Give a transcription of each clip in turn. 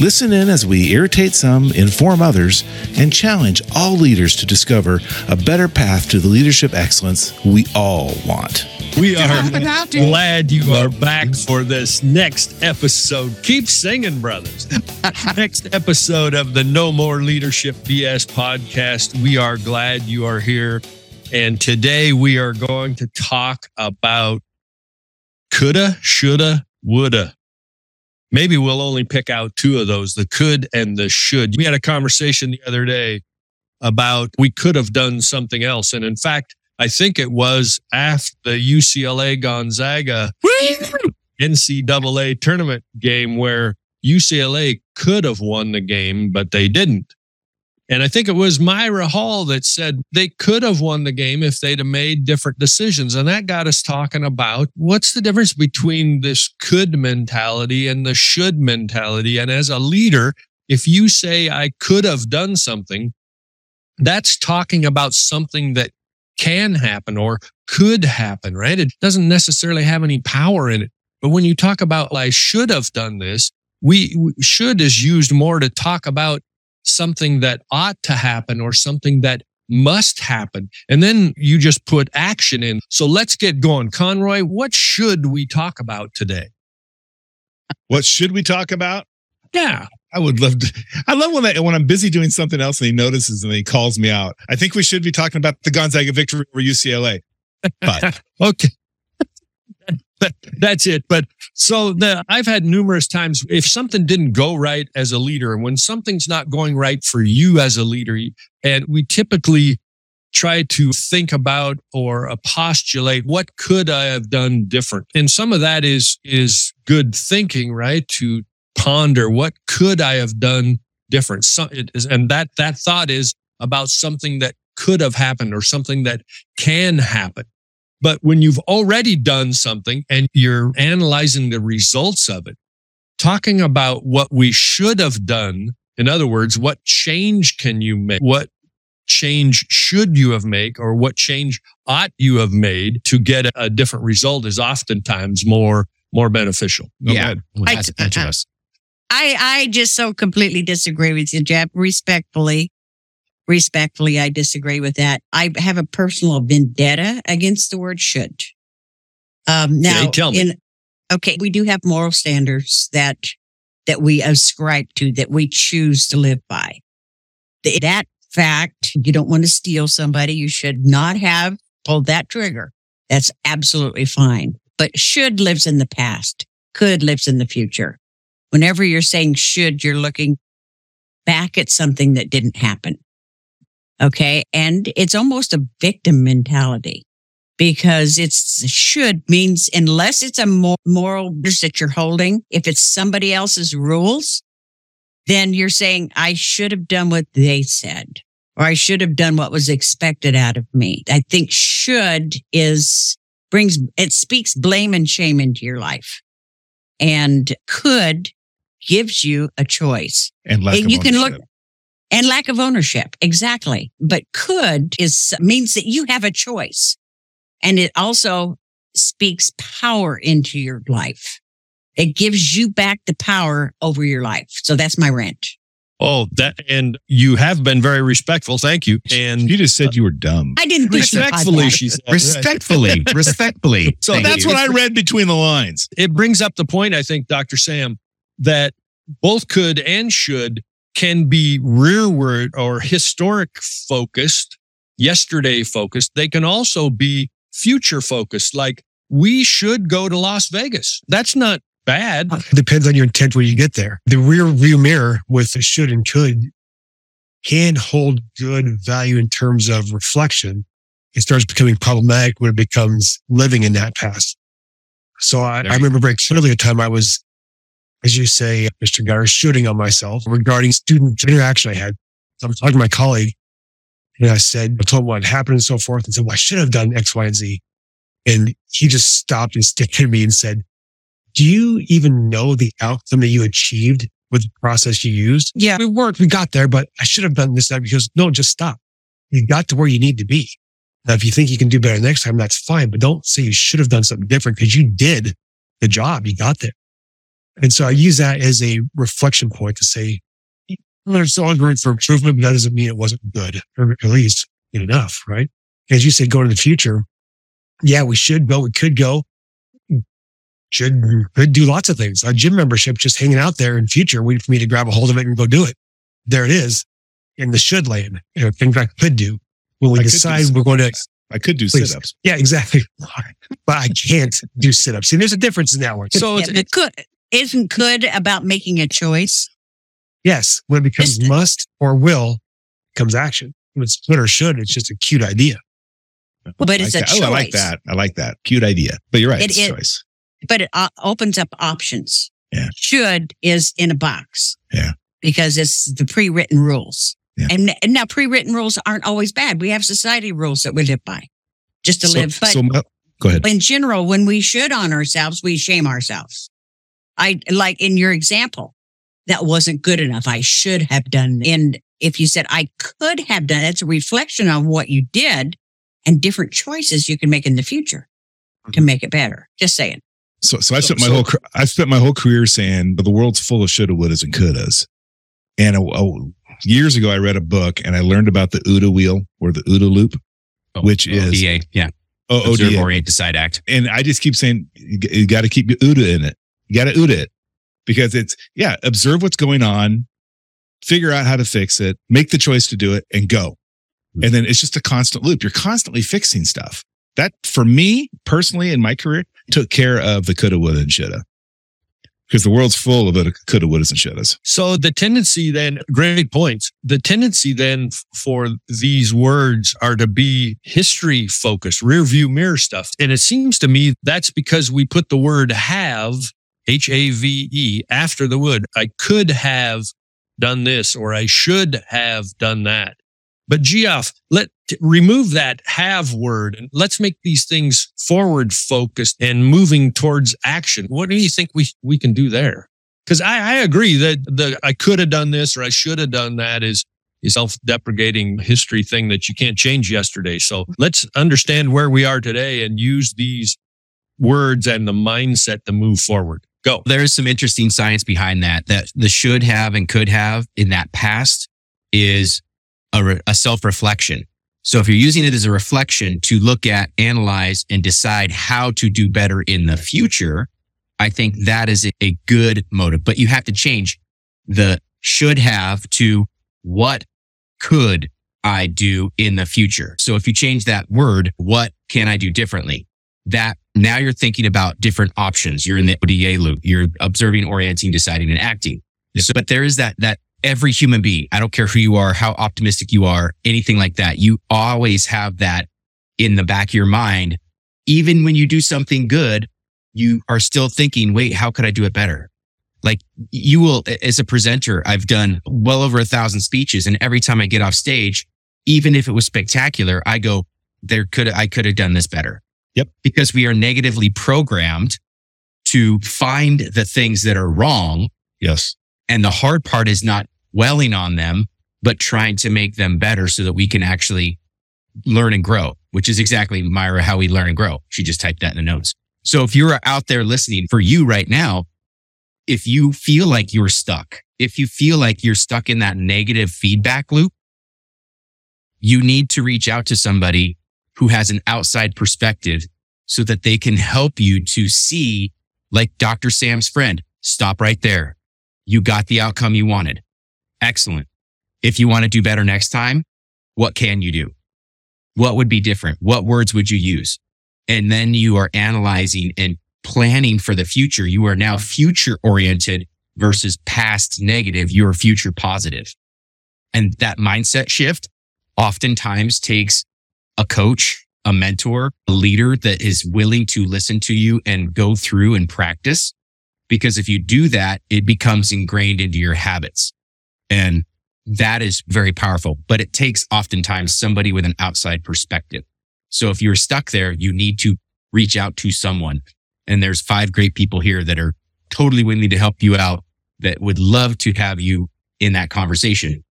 Listen in as we irritate some, inform others, and challenge all leaders to discover a better path to the leadership excellence we all want. We are glad you are back for this next episode. Keep singing, brothers. next episode of the No More Leadership BS podcast. We are glad you are here. And today we are going to talk about coulda, shoulda, woulda. Maybe we'll only pick out two of those the could and the should. We had a conversation the other day about we could have done something else. And in fact, I think it was after the UCLA Gonzaga NCAA tournament game where UCLA could have won the game, but they didn't. And I think it was Myra Hall that said they could have won the game if they'd have made different decisions. And that got us talking about what's the difference between this could mentality and the should mentality. And as a leader, if you say, I could have done something, that's talking about something that can happen or could happen, right? It doesn't necessarily have any power in it. But when you talk about, I should have done this, we should is used more to talk about something that ought to happen or something that must happen. And then you just put action in. So let's get going. Conroy, what should we talk about today? What should we talk about? Yeah. I would love to. I love when I, when I'm busy doing something else and he notices and he calls me out. I think we should be talking about the Gonzaga victory over UCLA. But okay. That's it. But so the, I've had numerous times if something didn't go right as a leader, and when something's not going right for you as a leader, and we typically try to think about or postulate what could I have done different, and some of that is is good thinking, right? To ponder what could I have done different, so and that that thought is about something that could have happened or something that can happen. But when you've already done something and you're analyzing the results of it, talking about what we should have done. In other words, what change can you make? What change should you have made or what change ought you have made to get a different result is oftentimes more, more beneficial. Yeah. I, uh, I, I, I just so completely disagree with you, Jeff, respectfully respectfully, I disagree with that. I have a personal vendetta against the word should. Um, now, okay. In, okay, we do have moral standards that, that we ascribe to, that we choose to live by. That fact, you don't want to steal somebody. You should not have pulled that trigger. That's absolutely fine. But should lives in the past, could lives in the future. Whenever you're saying should, you're looking back at something that didn't happen. Okay. And it's almost a victim mentality because it's should means unless it's a moral that you're holding, if it's somebody else's rules, then you're saying, I should have done what they said, or I should have done what was expected out of me. I think should is brings, it speaks blame and shame into your life and could gives you a choice. And, and you can look, and lack of ownership. Exactly. But could is means that you have a choice. And it also speaks power into your life. It gives you back the power over your life. So that's my rant. Oh, that and you have been very respectful. Thank you. And you just said you were dumb. I didn't respectfully. She said respectfully, respectfully. So that's you. what I read between the lines. It brings up the point, I think, Dr. Sam, that both could and should can be rearward or historic focused, yesterday focused. They can also be future focused, like we should go to Las Vegas. That's not bad. Depends on your intent when you get there. The rear view mirror with the should and could can hold good value in terms of reflection. It starts becoming problematic when it becomes living in that past. So I, I remember very clearly a time I was as you say, Mr. Geier, shooting on myself regarding student interaction I had. So I'm talking to my colleague And I said, I told him what happened and so forth and said, well, I should have done X, Y, and Z. And he just stopped and stared at me and said, do you even know the outcome that you achieved with the process you used? Yeah, we worked. We got there, but I should have done this. That because no, just stop. You got to where you need to be. Now, if you think you can do better next time, that's fine, but don't say you should have done something different because you did the job. You got there. And so I use that as a reflection point to say, well, there's always room for improvement, but that doesn't mean it wasn't good, or at least good enough, right? As you said, going to the future. Yeah, we should go. We could go. Should could do lots of things. Our gym membership just hanging out there in future, waiting for me to grab a hold of it and go do it. There it is in the should lane. You know, things I could do when we I decide we're going to I could do Please. sit ups. yeah, exactly. But I can't do sit ups. See, there's a difference in that one. So Yeah, it's, but could, isn't good about making a choice? Yes, when it becomes It's- must or will, comes action. When it's could or should, it's just a cute idea. But it's I, a oh, I like that. I like that. Cute idea. But you're right. It it's a choice. But it uh, opens up options. Yeah. Should is in a box. Yeah. Because it's the pre-written rules. Yeah. And, and now pre-written rules aren't always bad. We have society rules that we live by just to So, live. But so my- go ahead. in general, when we should on ourselves, we shame ourselves. I like in your example, that wasn't good enough. I should have done. And if you said I could have done, it's a reflection on what you did and different choices you can make in the future to make it better. Just saying. So, so I So- spent my so- whole, I spent my whole career saying, but the world's full of shoulda, wouldas, and couldas. And uh, uh, years ago, I read a book and I learned about the OODA wheel or the OODA loop, which is ODA, yeah. oh, Observe, ODA. orient, decide, act. And I just keep saying, you, got to keep your OODA in it. You got to OODA it because it's, yeah, observe what's going on, figure out how to fix it, make the choice to do it and go. And then it's just a constant loop. You're constantly fixing stuff. That for me personally in my career took care of the coulda, woulda, and shoulda. Because the world's full of it coulda, wouldas, and shouldas. So the tendency then, great points. The tendency then for these words are to be history focused, rear view mirror stuff. And it seems to me that's because we put the word have, H A V E, after the word. I could have done this or I should have done that. But Geoff, let remove that have word and let's make these things forward focused and moving towards action. What do you think we, we can do there? Because I, I agree that the I could have done this or I should have done that is a self-deprecating history thing that you can't change yesterday. So let's understand where we are today and use these words and the mindset to move forward. Go. There is some interesting science behind that, that the should have and could have in that past is a, re- a self reflection. So if you're using it as a reflection to look at, analyze, and decide how to do better in the future, I think that is a, a good motive. But you have to change the should have to what could I do in the future? So if you change that word, what can I do differently? That now you're thinking about different options. You're in the OODA loop. You're observing, orienting, deciding, and acting. So, but there is that, that every human being, I don't care who you are, how optimistic you are, anything like that. You always have that in the back of your mind. Even when you do something good, you are still thinking, wait, how could I do it better? Like you will, as a presenter, I've done well over a thousand speeches. And every time I get off stage, even if it was spectacular, I go, there could, I could have done this better. Yep. Because we are negatively programmed to find the things that are wrong. Yes. And the hard part is not dwelling on them, but trying to make them better so that we can actually learn and grow, which is exactly Myra, how we learn and grow. She just typed that in the notes. So if you're out there listening for you right now, if you feel like you're stuck, if you feel like you're stuck in that negative feedback loop, you need to reach out to somebody who has an outside perspective so that they can help you to see, like Dr. Sam's friend, stop right there. You got the outcome you wanted. Excellent. If you want to do better next time, what can you do? What would be different? What words would you use? And then you are analyzing and planning for the future. You are now future oriented versus past negative. You are future positive. And that mindset shift oftentimes takes a coach, a mentor, a leader that is willing to listen to you and go through and practice. Because if you do that, it becomes ingrained into your habits. And that is very powerful, but it takes oftentimes somebody with an outside perspective. So if you're stuck there, you need to reach out to someone. And there's five great people here that are totally willing to help you out that would love to have you in that conversation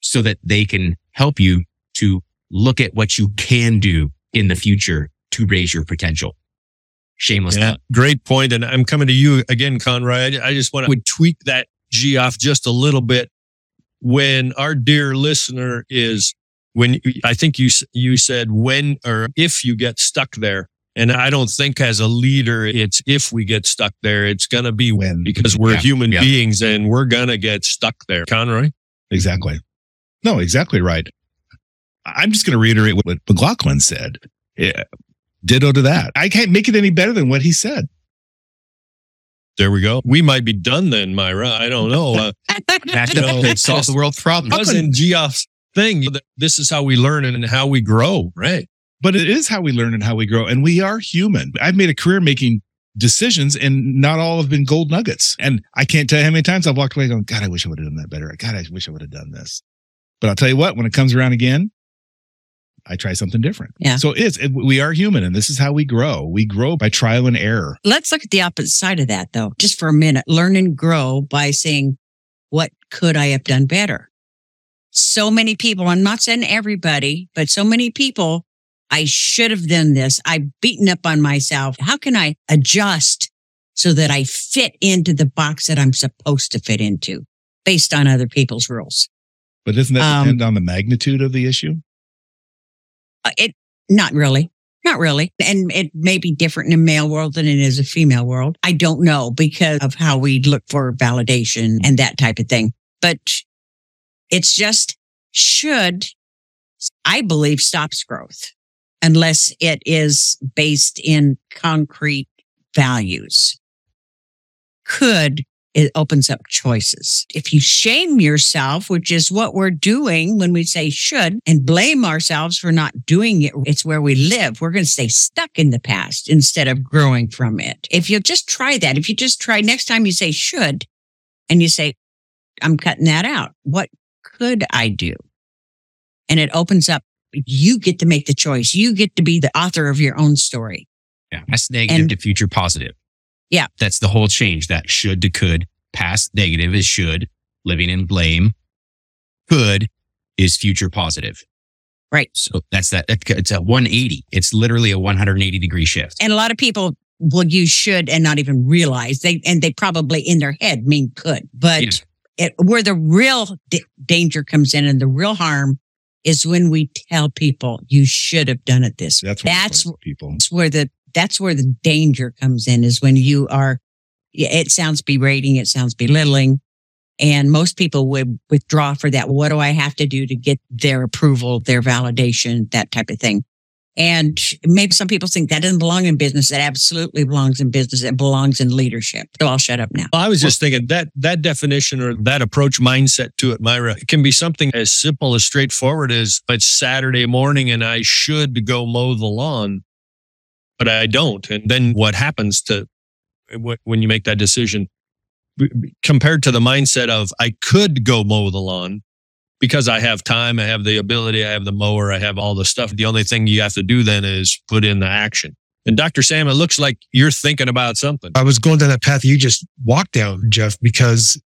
so that they can help you to look at what you can do in the future to raise your potential. Shameless. Yeah, great point. And I'm coming to you again, Conrad. I, I just want to tweak that Geoff just a little bit. When our dear listener is, when I think you you said when or if you get stuck there, and I don't think as a leader it's if we get stuck there. It's gonna be When because we're Yeah, human yeah. beings and we're gonna get stuck there. Conroy. Exactly. No, exactly right. I'm just going to reiterate what, what McLachlan said. Yeah. Ditto to that. I can't make it any better than what he said. There we go. We might be done then, Myra. I don't know. Uh, That's No, it solves the world's problem. wasn't Geoff's thing. This is how we learn and how we grow, right? But it is how we learn and how we grow. And we are human. I've made a career making decisions and not all have been gold nuggets. And I can't tell you how many times I've walked away going, God, I wish I would have done that better. God, I wish I would have done this. But I'll tell you what, when it comes around again, I try something different. Yeah. So it's, it, we are human and this is how we grow. We grow by trial and error. Let's look at the opposite side of that though, just for a minute. Learn and grow by saying, what could I have done better? So many people, I'm not saying everybody, but so many people, I should have done this. I've beaten up on myself. How can I adjust so that I fit into the box that I'm supposed to fit into based on other people's rules? But doesn't that Um, depend on the magnitude of the issue? Uh, It, not really. Not really. And it may be different in a male world than it is a female world. I don't know because of how we look for validation and that type of thing. But it's just should, I believe, stops growth unless it is based in concrete values. Could it opens up choices. If you shame yourself, which is what we're doing when we say should and blame ourselves for not doing it, it's where we live. We're going to stay stuck in the past instead of growing from it. If you just try that, if you just try next time you say should and you say, I'm cutting that out. What could I do? And it opens up. You get to make the choice. You get to be the author of your own story. Yeah. That's negative And- to future positive. Yeah. That's the whole change. That should to could. Past negative is should. Living in blame. Could is future positive. Right. So that's that. It's a 180. It's literally a 180 degree shift. And a lot of people will use should and not even realize they, and they probably in their head mean could, but Yes. it, where the real d- danger comes in and the real harm is when we tell people you should have done it this way. That's what That's people. that's where the that's where the danger comes in is when you are it sounds berating it sounds belittling and most people would withdraw for that. What do i have to do to get their approval their validation that type of thing? And maybe some people think that doesn't belong in business. That absolutely belongs in business. It belongs in leadership. So i'll shut up now. Well, I was just thinking that that definition or that approach mindset to it, Myra, it can be something as simple as straightforward as it's Saturday morning and I should go mow the lawn, but I don't. And then what happens to when you make that decision compared to the mindset of I could go mow the lawn because I have time, I have the ability, I have the mower, I have all the stuff. The only thing you have to do then is put in the action. And Dr. Sam, it looks like you're thinking about something. I was going down that path you just walked down, Jeff, because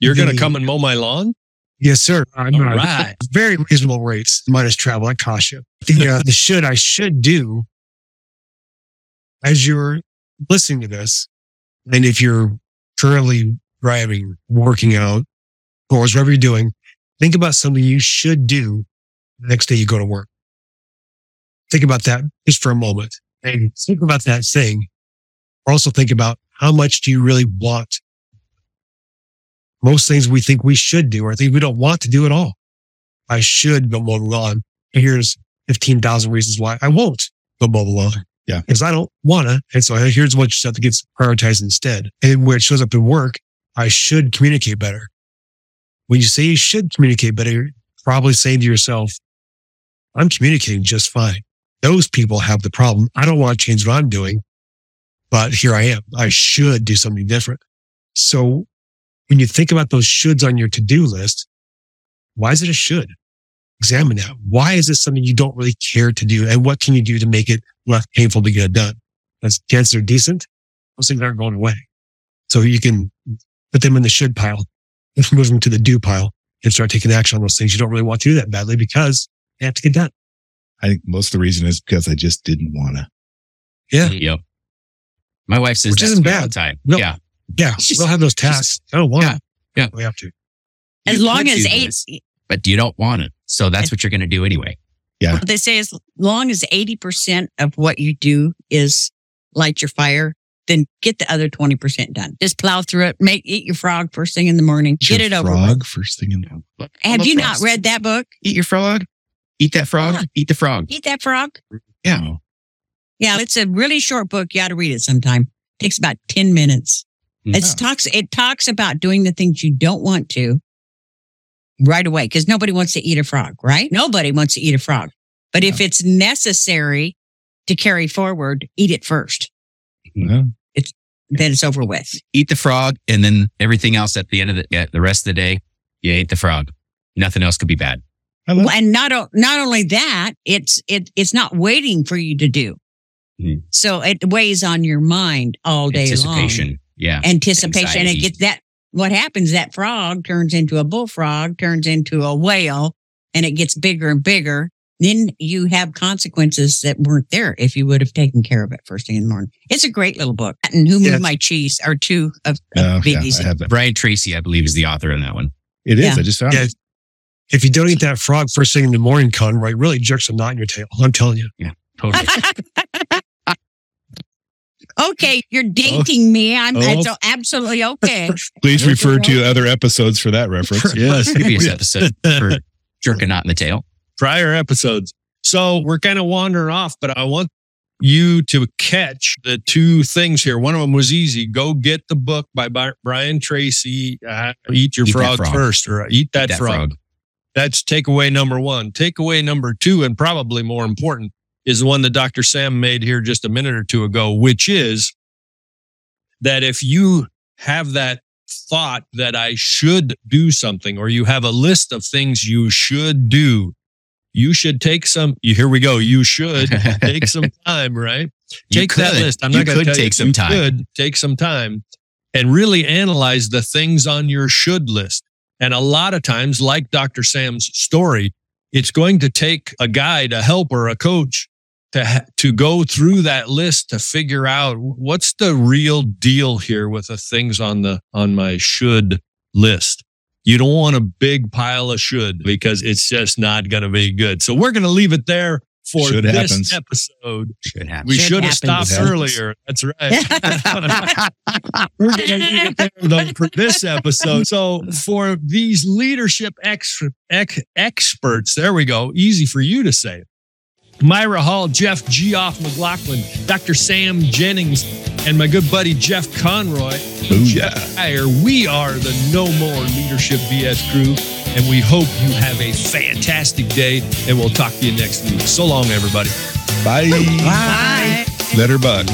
You're going to come and mow my lawn? yes, sir. I'm All right. very reasonable rates minus travel. I cost you. The, uh, the should I should do as you're listening to this. And if you're currently driving, working out, or whatever you're doing, think about something you should do the next day you go to work. Think about that just for a moment and think about that thing. Also think about how much do you really want? Most things we think we should do are things we don't want to do at all. I should go the lawn. Here's 15,000 reasons why I won't go the lawn. Yeah. Because I don't wanna. And so here's what stuff that gets prioritized instead. And where it shows up in work, I should communicate better. When you say you should communicate better, you're probably saying to yourself, I'm communicating just fine. Those people have the problem. I don't want to change what I'm doing, but here I am. I should do something different. So when you think about those shoulds on your to-do list, Why is it a should? Examine that. Why is this something you don't really care to do? And what can you do to make it less painful to get it done? As chances are decent, those things aren't going away. So you can put them in the should pile, move them to the do pile and start taking action on those things you don't really want to do that badly because they have to get done. I think most of the reason is because I just didn't want to. Yeah. Yep. My wife says Which that to isn't me all bad. the time. No. Yeah. Yeah. We'll have those tasks. I don't want Yeah. it. Yeah. We have to. As You long as do eight, this, but you don't want it. So that's what you're going to do anyway. Yeah. They say as long as 80% of what you do is light your fire, then get the other 20% done. Just plow through it. Make, eat your frog first thing in the morning. Get it over frog first thing in the morning. I Have love you not read that book? Eat your frog. Eat that frog. Yeah. Eat the frog. Eat that frog. Yeah. Yeah, it's a really short book. You ought to read it sometime. It takes about 10 minutes. Mm. It talks, it talks about doing the things you don't want to right away because nobody wants to eat a frog, right? Nobody wants to eat a frog. But if it's necessary to carry forward, eat it first. Yeah. Then it's over with. Eat the frog, and then everything else at the end of the yeah, the rest of the day, you ate the frog. Nothing else could be bad. I Well, and not not only that, it's it it's not waiting for you to do. Mhm. So it weighs on your mind all day long. Anticipation. Yeah. Anticipation. And Anxiety. it gets that what happens, that frog turns into a bullfrog, turns into a whale, and it gets bigger and bigger. Then you have consequences that weren't there if you would have taken care of it first thing in the morning. It's a great little book. And Who Moved Yeah. My Cheese are two of, of Oh, biggies. I have that. Brian Tracy, I believe, is the author on that one. It is. Yeah. I just found Yeah. it. If you don't eat that frog first thing in the morning, Conroy, it really jerks a knot in your tail. I'm telling you. Yeah, totally. okay, you're dating me. I'm Oh. it's absolutely okay. Please refer to other episodes for that reference. Yes. Previous episode for jerking a knot in the tail. prior episodes. So we're kind of wandering off, but I want you to catch the two things here. One of them was easy. Go get the book by Brian Tracy. Uh, eat your Eat frog, frog. first, or eat that, Eat that frog. frog. That's takeaway number one. Takeaway number two, and probably more important, is the one that Dr. Sam made here just a minute or two ago, which is that if you have that thought that I should do something, or you have a list of things you should do, you should take some. Here we go. You should take some time, right? You Take that list. I'm not going to could tell you. take some You time. Could take some time and really analyze the things on your should list. And a lot of times, like Dr. Sam's story, it's going to take a guide, a helper, a coach to ha- to go through that list to figure out what's the real deal here with the things on the on my should list. You don't want a big pile of should because it's just not going to be good. So we're going to leave it there for Should this happens. episode. Should happen. We Should should have stopped earlier. That's right. We're going to leave it there for this episode. So for these leadership ex- ex- experts, there we go. Easy for you to say. Myra Hall, Jeff Geoff McLachlan, Dr. Sam Jennings, and my good buddy Jeff Conroy. Booyah. Higher. We are the No More Leadership BS crew, and we hope you have a fantastic day. And we'll talk to you next week. So long, everybody. Bye. Bye. Letter bug.